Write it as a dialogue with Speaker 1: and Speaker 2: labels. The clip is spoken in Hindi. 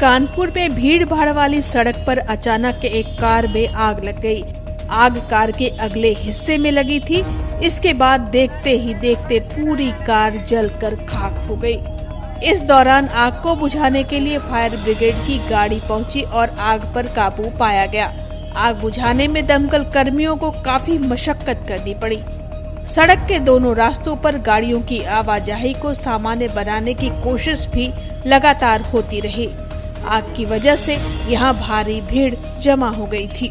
Speaker 1: कानपुर में भीड़ भाड़ वाली सड़क पर अचानक एक कार में आग लग गई। आग कार के अगले हिस्से में लगी थी इसके बाद देखते ही देखते पूरी कार जलकर खाक हो गई। इस दौरान आग को बुझाने के लिए फायर ब्रिगेड की गाड़ी पहुँची और आग पर काबू पाया गया आग बुझाने में दमकल कर्मियों को काफ़ी मशक्कत करनी पड़ी सड़क के दोनों रास्तों पर गाड़ियों की आवाजाही को सामान्य बनाने की कोशिश भी लगातार होती रही आग की वजह से यहाँ भारी भीड़ जमा हो गई थी।